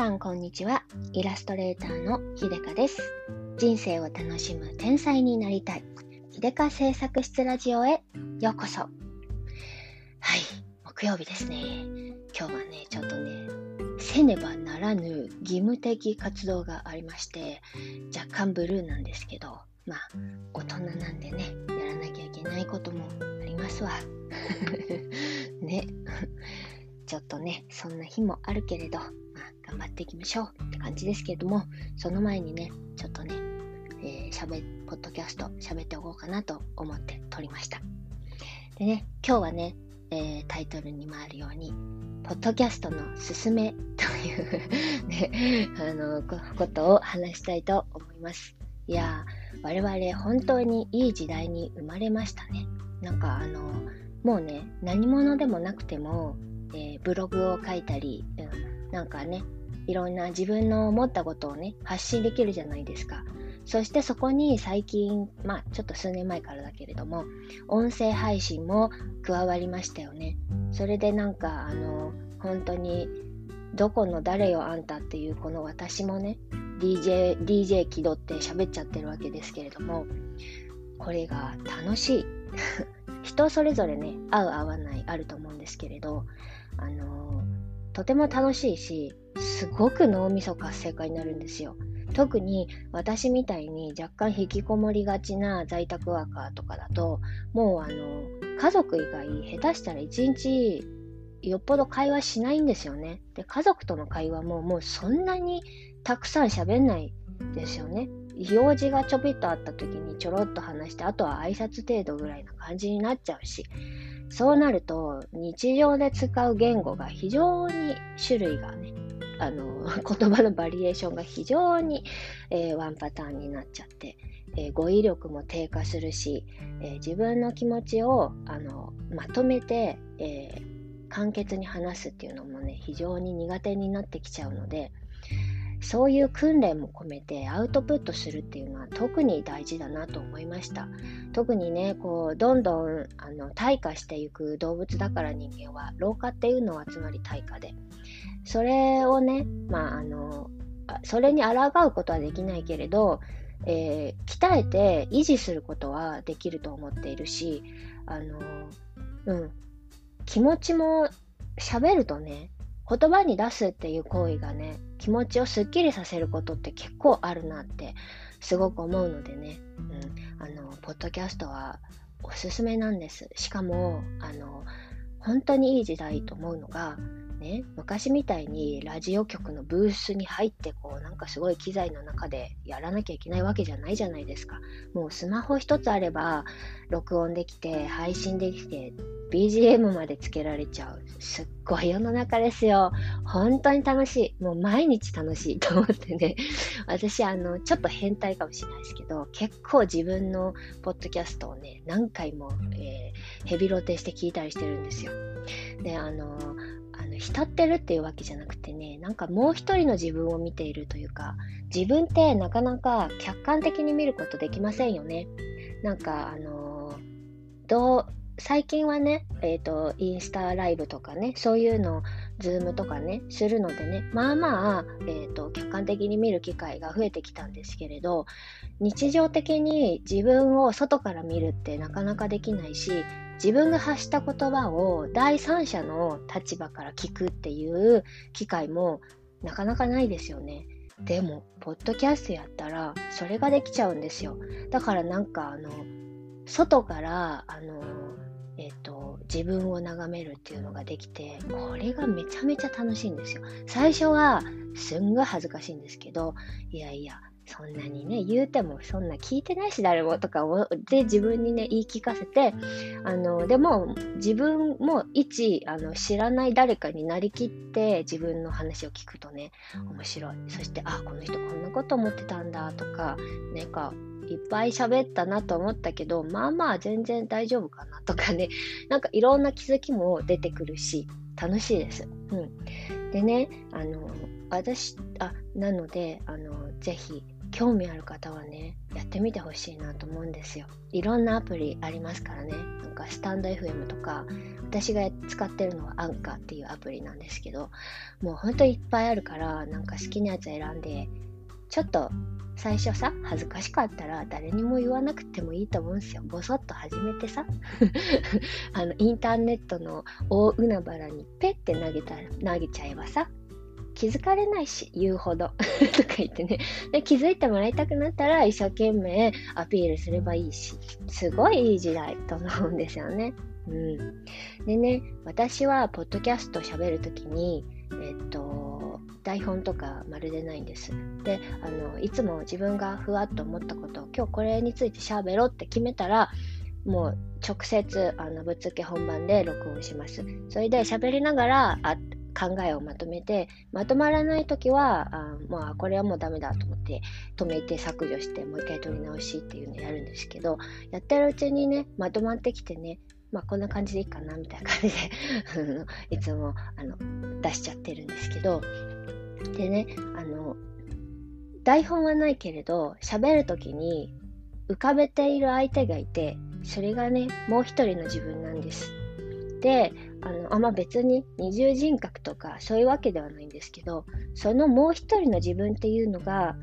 さんこんにちは。イラストレーターのひでかです。人生を楽しむ天才になりたい。ひでか製作室ラジオへようこそ。はい、木曜日ですね。今日はね、ちょっとね、せねばならぬ義務的活動がありまして、若干ブルーなんですけど、まあ、大人なんでね、やらなきゃいけないこともありますわ。ね。ちょっとね、そんな日もあるけれど、頑張っていきましょうって感じですけれども、その前にね、ちょっとね、えー、しゃべ、ポッドキャスト喋っておこうかなと思って撮りました。でね、今日はね、えー、タイトルにもあるように、ポッドキャストのすすめというね、あの、ことを話したいと思います。いや我々本当にいい時代に生まれましたね。なんかあの、もうね、何者でもなくても、えー、ブログを書いたり、うん、なんかね、いろんな自分の思ったことをね、発信できるじゃないですか。そしてそこに最近、まあちょっと数年前からだけれども、音声配信も加わりましたよね。それでなんか、あの、本当に、どこの誰よあんたっていうこの私もね、DJ、DJ 気取って喋っちゃってるわけですけれども、これが楽しい。人それぞれね、合う合わないあると思うんですけれど、あのとても楽しいし、すごく脳みそ活性化になるんですよ。特に私みたいに若干引きこもりがちな在宅ワーカーとかだと、もうあの、家族以外下手したら一日よっぽど会話しないんですよね。で、家族との会話ももうそんなにたくさん喋んないですよね。用事がちょびっとあった時にちょろっと話して、あとは挨拶程度ぐらいな感じになっちゃうし、そうなると日常で使う言語が非常に種類がね、あの、言葉のバリエーションが非常に、えー、ワンパターンになっちゃって、えー、語彙力も低下するし、えー、自分の気持ちをあのまとめて、え簡潔に話すっていうのもね、非常に苦手になってきちゃうので、そういう訓練も込めてアウトプットするっていうのは特に大事だなと思いました。特にねこうどんどんあの退化していく動物だから人間は老化っていうのはつまり退化で。それをねまああのそれに抗うことはできないけれど、えー、鍛えて維持することはできると思っているしあのうん。気持ちも喋るとね言葉に出すっていう行為がね、気持ちをすっきりさせることって結構あるなってすごく思うのでね、うん、あの、ポッドキャストはおすすめなんです。しかも、あの、本当にいい時代と思うのが、ね、昔みたいにラジオ局のブースに入ってこうなんかすごい機材の中でやらなきゃいけないわけじゃないじゃないですか。もうスマホ一つあれば録音できて配信できて BGM までつけられちゃう。すっごい世の中ですよ。本当に楽しい。もう毎日楽しい と思ってね。私、あの、ちょっと変態かもしれないですけど、結構自分のポッドキャストをね、何回も、えー、ヘビロテして聞いたりしてるんですよ。で、あの、あの浸ってるっていうわけじゃなくてね、なんかもう一人の自分を見ているというか、自分ってなかなか客観的に見ることできませんよね。なんか、あの、どう、最近はね、えっ、ー、と、インスタライブとかね、そういうの、ズームとかね、するのでね、まあまあ、えっ、ー、と、客観的に見る機会が増えてきたんですけれど、日常的に自分を外から見るってなかなかできないし、自分が発した言葉を第三者の立場から聞くっていう機会もなかなかないですよね。でも、ポッドキャストやったら、それができちゃうんですよ。だからなんか、あの、外から、あの、えっ、と、自分を眺めるっていうのができて、これがめちゃめちゃ楽しいんですよ。最初はすんごい恥ずかしいんですけど、いやいや、そんなにね、言うてもそんな聞いてないし誰もとかをで自分にね、言い聞かせて、あの、でも自分も一、あの、知らない誰かになりきって自分の話を聞くとね、面白い。そして、あ、この人こんなこと思ってたんだとか、なんか、いっぱい喋ったなと思ったけど、まあまあ全然大丈夫かなとかね、なんかいろんな気づきも出てくるし、楽しいです。うん。でね、あの、私、あ、なので、あの、ぜひ、興味ある方はね、やってみてほしいなと思うんですよ。いろんなアプリありますからね。なんかスタンド FM とか私が使ってるのはアンカーっていうアプリなんですけどもうほんといっぱいあるからなんか好きなやつ選んでちょっと最初さ恥ずかしかったら誰にも言わなくてもいいと思うんですよボソッと始めてさ あのインターネットの大海原にペッて投げた投げちゃえばさ気づかれないし言うほど とか言ってねで気づいてもらいたくなったら一生懸命アピールすればいいしすごいいい時代と思うんですよね。うん、でね私はポッドキャスト喋るときにえっと台本とかまるでないんです。であのいつも自分がふわっと思ったことを今日これについて喋ろうって決めたらもう直接あのぶっつけ本番で録音します。それで喋りながらあ考えをまとめてまとまらない時はあまあこれはもうダメだと思って止めて削除してもう一回撮り直しっていうのをやるんですけどやってるうちにねまとまってきてねまあこんな感じでいいかなみたいな感じで いつもあの出しちゃってるんですけどでねあの台本はないけれど喋る時に浮かべている相手がいてそれがねもう一人の自分なんです。であのあま、別に二重人格とかそういうわけではないんですけどそのもう一人の自分っていうのが、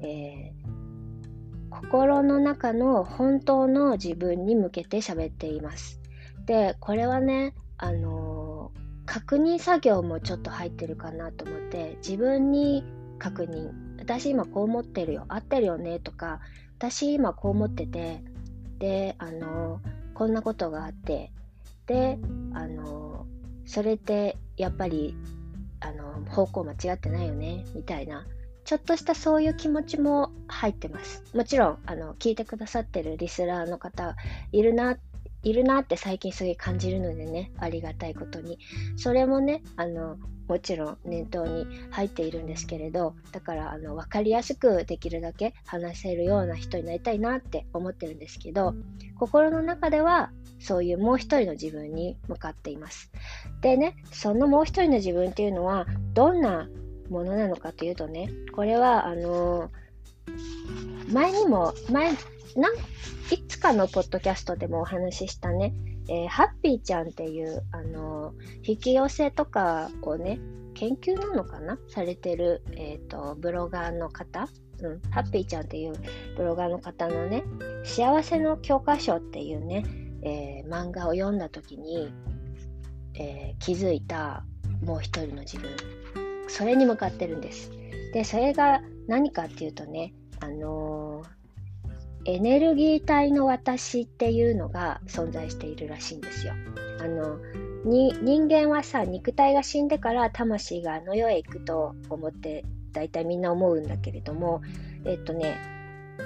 えー、心の中の本当の自分に向けて喋っています。でこれはね、あのー、確認作業もちょっと入ってるかなと思って自分に確認。私今こう思ってるよ。合ってるよねとか私今こう思ってて。であのー、こんなことがあってであのそれってやっぱりあの方向間違ってないよねみたいなちょっとしたそういう気持ちも入ってます。もちろんあの聞いてくださってるリスナーの方いるないるなって最近すごい感じるのでねありがたいことに。それもねあのもちろん念頭に入っているんですけれどだからあの分かりやすくできるだけ話せるような人になりたいなって思ってるんですけど心の中ではそういうもう一人の自分に向かっています。でねそのもう一人の自分っていうのはどんなものなのかというとねこれはあの前にも前ないつかのポッドキャストでもお話ししたね、えー、ハッピーちゃんっていう、あの、引き寄せとかをね、研究なのかな?されてる、え、ー、と、ブロガーの方、うん、ハッピーちゃんっていうブロガーの方のね、幸せの教科書っていうね、えー、漫画を読んだ時に、えー、気づいたもう一人の自分、それに向かってるんです。で、それが何かっていうとね、あのエネルギー体の私っていうのが存在しているらしいんですよ。あのに人間はさ肉体が死んでから魂があの世へ行くと思って大体みんな思うんだけれどもえっとね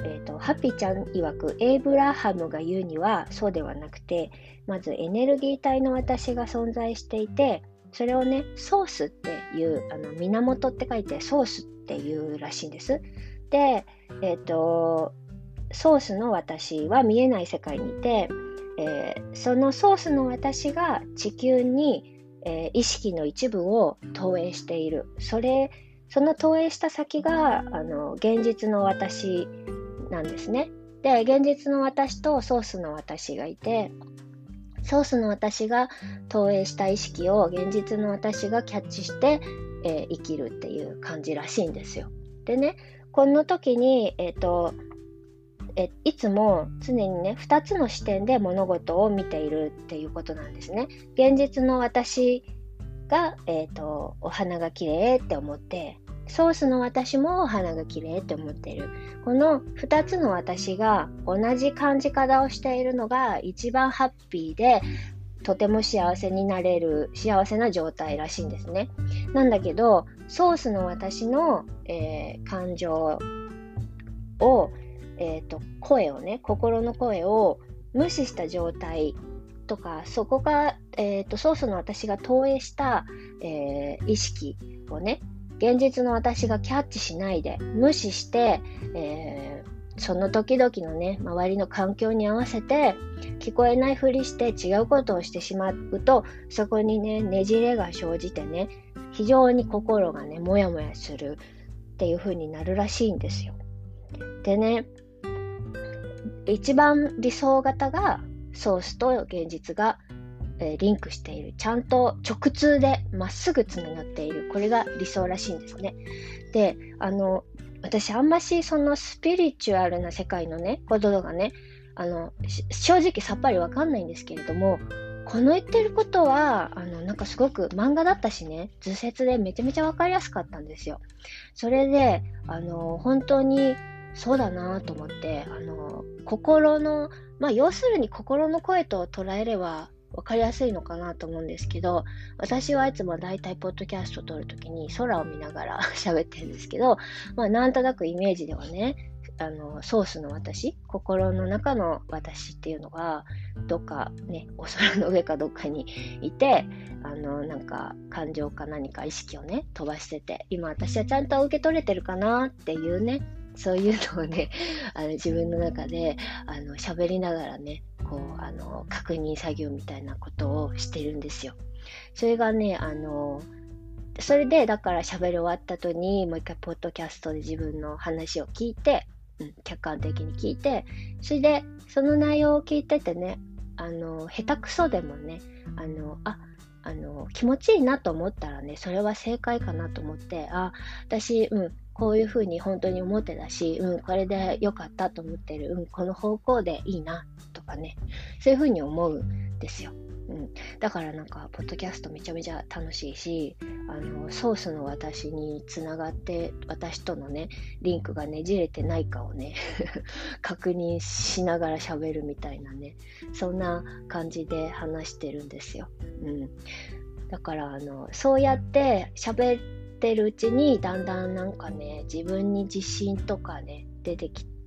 えーと、ハッピーちゃん曰くエイブラハムが言うにはそうではなくてまずエネルギー体の私が存在していてそれをねソースっていうあの源って書いてソースっていうらしいんです。で、えっ、ー、とソースの私は見えない世界にいて、えー、そのソースの私が地球に、えー、意識の一部を投影しているそれその投影した先があの現実の私なんですねで現実の私とソースの私がいてソースの私が投影した意識を現実の私がキャッチして、えー、生きるっていう感じらしいんですよ。でねこの時に、えーとえいつも常にね2つの視点で物事を見ているっていうことなんですね。現実の私が、えーと、お花が綺麗って思ってソースの私もお花が綺麗って思ってるこの2つの私が同じ感じ方をしているのが一番ハッピーでとても幸せになれる幸せな状態らしいんですね。なんだけどソースの私の、えー、感情をえーと、声をね心の声を無視した状態とかそこが、えーと、ソースの私が投影した、えー、意識をね現実の私がキャッチしないで無視して、えー、その時々のね周りの環境に合わせて聞こえないふりして違うことをしてしまうとそこにねねじれが生じてね非常に心がねモヤモヤするっていう風になるらしいんですよ。でね一番理想型がソースと現実が、えー、リンクしている。ちゃんと直通でまっすぐつながっている。これが理想らしいんですね。で、あの、私あんましそのスピリチュアルな世界のね、ことがね、あの、正直さっぱりわかんないんですけれども、この言ってることは、あの、なんかすごく漫画だったしね、図説でめちゃめちゃわかりやすかったんですよ。それで、あの、本当にそうだなと思って、あの、心の、まあ、要するに心の声と捉えれば分かりやすいのかなと思うんですけど、私はいつも大体ポッドキャストを撮るときに空を見ながら 喋ってるんですけど、まあ、なんとなくイメージではね、あのソースの私心の中の私っていうのがどっかねお空の上かどっかにいてあのなんか感情か何か意識をね飛ばしてて今私はちゃんと受け取れてるかなっていうねそういうのをね あの自分の中であの喋りながらねこうあの確認作業みたいなことをしてるんですよ。それがねあのそれでだから喋り終わった後にもう一回ポッドキャストで自分の話を聞いてうん、客観的に聞いてそれでその内容を聞いててねあの下手くそでもねあのああの気持ちいいなと思ったらねそれは正解かなと思ってあ私、うん、こういうふうに本当に思ってたし、うん、これで良かったと思ってる、うん、この方向でいいなとかねそういうふうに思うんですよ。うん、だからなんか、ポッドキャストめちゃめちゃ楽しいし、あの、ソースの私につながって、私とのね、リンクがねじれてないかをね 確認しながら喋るみたいなね、そんな感じで話してるんですよ。うん。だから、あの、そうやって喋ってるうちに、だんだんなんかね、自分に自信とかね、出てきて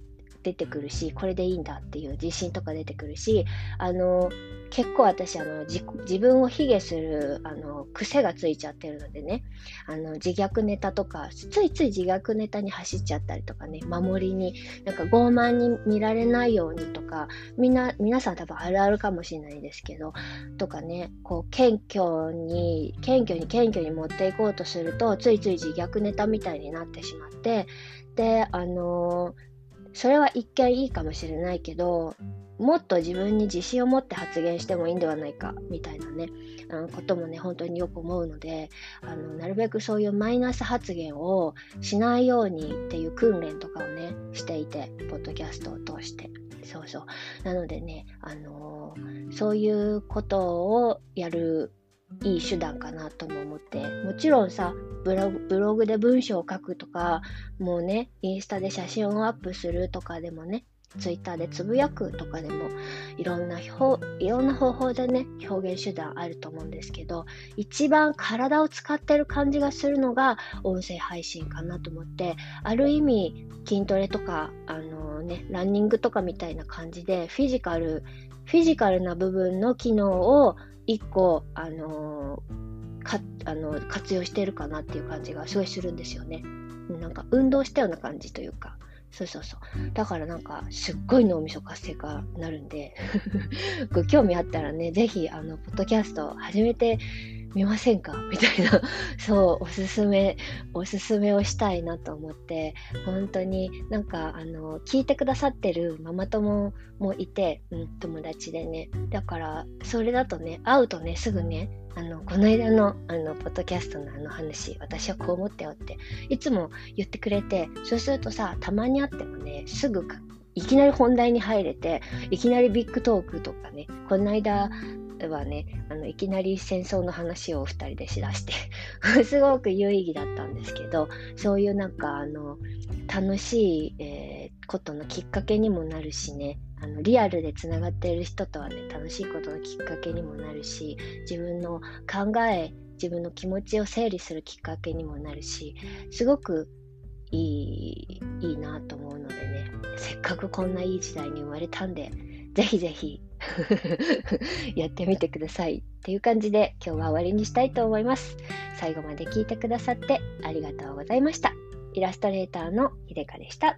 出てくるし、これでいいんだっていう自信とか出てくるし、あの、結構私あの自分を卑下するあの癖がついちゃってるのでね。あの自虐ネタとかついつい自虐ネタに走っちゃったりとかね。守りになんか傲慢に見られないようにとかみんな皆さん多分あるあるかもしれないですけどとかね。こう謙虚に謙虚に謙虚に持っていこうとするとついつい自虐ネタみたいになってしまって。であのーそれは一見いいかもしれないけどもっと自分に自信を持って発言してもいいんではないかみたいなね、うん、こともね本当によく思うのであのなるべくそういうマイナス発言をしないようにっていう訓練とかをねしていてポッドキャストを通して。そうそう。なのでね、あのー、そういうことをやるいい手段かなとも思って。もちろんさブログで文章を書くとかもうねインスタで写真をアップするとかでもねツイッターでつぶやくとかでもいろんないろんな方法でね表現手段あると思うんですけど一番体を使ってる感じがするのが音声配信かなと思ってある意味筋トレとかあのねランニングとかみたいな感じでフィジカルフィジカルな部分の機能を一個、あのー、かあの活用してるかなっていう感じがすごいするんですよね。なんか運動したような感じというか。そうそうそう。だからなんか、すっごい脳みそ活性化なるんで ご興味あったらね、ぜひ、あの、ポッドキャスト始めて見ませんか？みたいな、そう、おすすめ、おすすめをしたいなと思って、本当になんか、あの、聞いてくださってるママ友もいて、うん、友達でね。だから、それだとね、会うとね、すぐね、あの、この間の、あの、ポッドキャストのあの話、私はこう思ったよって、いつも言ってくれて、そうするとさ、たまに会ってもね、すぐいきなり本題に入れて、いきなりビッグトークとかね、この間はね、あのいきなり戦争の話を2人でしだして すごく有意義だったんですけど、そういうなんか、あの、楽しい、えー、ことのきっかけにもなるしね、あのリアルでつながっている人とはね、楽しいことのきっかけにもなるし、自分の考え、自分の気持ちを整理するきっかけにもなるし、すごくいい、いいなと思うのでね、せっかくこんないい時代に生まれたんで、ぜひぜひ やってみてください。っていう感じで今日は終わりにしたいと思います。最後まで聞いてくださってありがとうございました。イラストレーターのひでかでした。